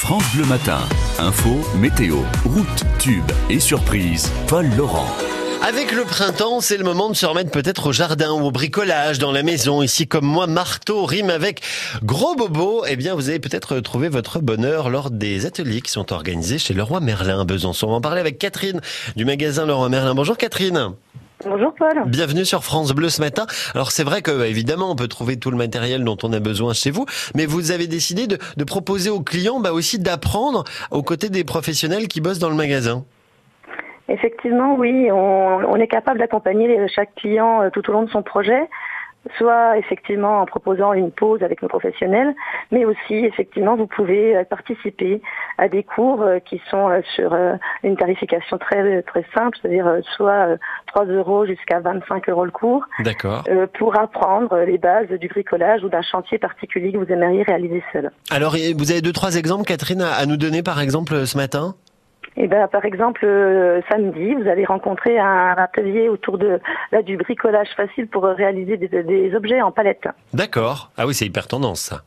France Bleu Matin. Info, météo, route, tube et surprise. Paul Laurent. Avec le printemps, c'est le moment de se remettre peut-être au jardin ou au bricolage dans la maison. Ici, comme moi, marteau rime avec gros bobo. Eh bien, vous avez peut-être trouvé votre bonheur lors des ateliers qui sont organisés chez Leroy Merlin à Besançon. On va en parler avec Catherine du magasin Leroy Merlin. Bonjour Catherine. Bonjour Paul. Bienvenue sur France Bleu ce matin. Alors c'est vrai que évidemment on peut trouver tout le matériel dont on a besoin chez vous, mais vous avez décidé de, de proposer aux clients bah, aussi d'apprendre aux côtés des professionnels qui bossent dans le magasin. Effectivement, oui, on, on est capable d'accompagner chaque client euh, tout au long de son projet, soit effectivement en proposant une pause avec nos professionnels, mais aussi effectivement vous pouvez euh, participer à des cours euh, qui sont euh, sur une tarification très très simple, c'est-à-dire soit euh, 3 euros jusqu'à 25 euros le cours, D'accord. pour apprendre les bases du bricolage ou d'un chantier particulier que vous aimeriez réaliser seul. Alors vous avez deux trois exemples, Catherine, à nous donner par exemple ce matin? Et ben, par exemple, euh, samedi, vous allez rencontrer un atelier autour de là du bricolage facile pour réaliser des, des objets en palette. D'accord. Ah oui, c'est hyper tendance ça.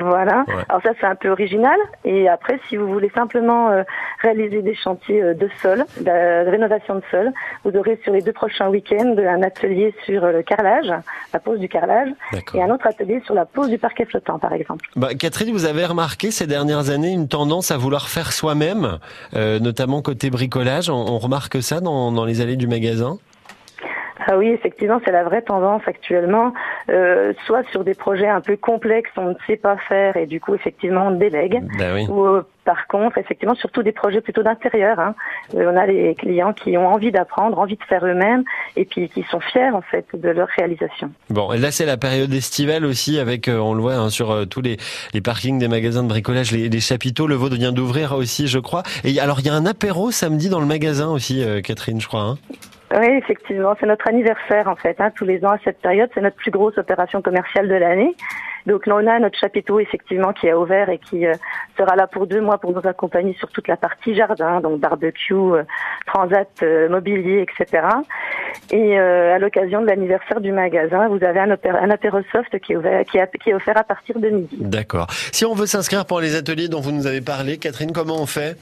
Voilà. Ouais. Alors ça, c'est un peu original. Et après, si vous voulez simplement euh, réaliser des chantiers euh, de sol, de, de rénovation de sol, vous aurez sur les deux prochains week-ends un atelier sur euh, le carrelage, la pose du carrelage, et un autre atelier sur la pose du parquet flottant, par exemple. Bah, Catherine, vous avez remarqué ces dernières années une tendance à vouloir faire soi-même, euh, notamment côté bricolage. On, on remarque ça dans, dans les allées du magasin? Ah oui, effectivement, c'est la vraie tendance actuellement. Euh, soit sur des projets un peu complexes, on ne sait pas faire et du coup, effectivement, on délègue. Bah oui. Ou euh, par contre, effectivement, surtout des projets plutôt d'intérieur. Hein. Euh, on a les clients qui ont envie d'apprendre, envie de faire eux-mêmes et puis qui sont fiers en fait de leur réalisation. Bon, et là c'est la période estivale aussi, avec euh, on le voit hein, sur tous les, les parkings des magasins de bricolage, les, les chapiteaux. Le vôtre vient d'ouvrir aussi, je crois. Et alors il y a un apéro samedi dans le magasin aussi, Catherine, je crois. Hein. Oui, effectivement, c'est notre anniversaire en fait. Hein, tous les ans à cette période, c'est notre plus grosse opération commerciale de l'année. Donc là, on a notre chapiteau effectivement qui a ouvert et qui euh, sera là pour deux mois pour nous accompagner sur toute la partie jardin, donc barbecue, euh, transat, euh, mobilier, etc. Et euh, à l'occasion de l'anniversaire du magasin, vous avez un, un apéro soft qui est offert à partir de midi. D'accord. Si on veut s'inscrire pour les ateliers dont vous nous avez parlé, Catherine, comment on fait?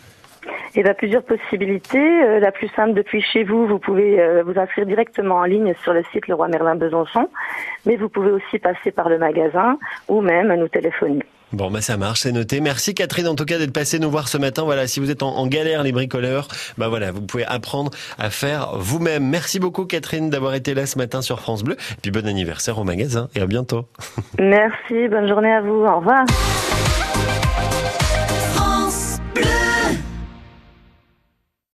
Y a plusieurs possibilités. Euh, la plus simple depuis chez vous, vous pouvez euh, vous inscrire directement en ligne sur le site Leroy Merlin Besançon, mais vous pouvez aussi passer par le magasin ou même nous téléphoner. Bon, bah ça marche, c'est noté. Merci Catherine en tout cas d'être passée nous voir ce matin. Voilà, si vous êtes en, en galère les bricoleurs, bah voilà, vous pouvez apprendre à faire vous-même. Merci beaucoup Catherine d'avoir été là ce matin sur France Bleu. Et puis bon anniversaire au magasin et à bientôt. Merci, bonne journée à vous, au revoir.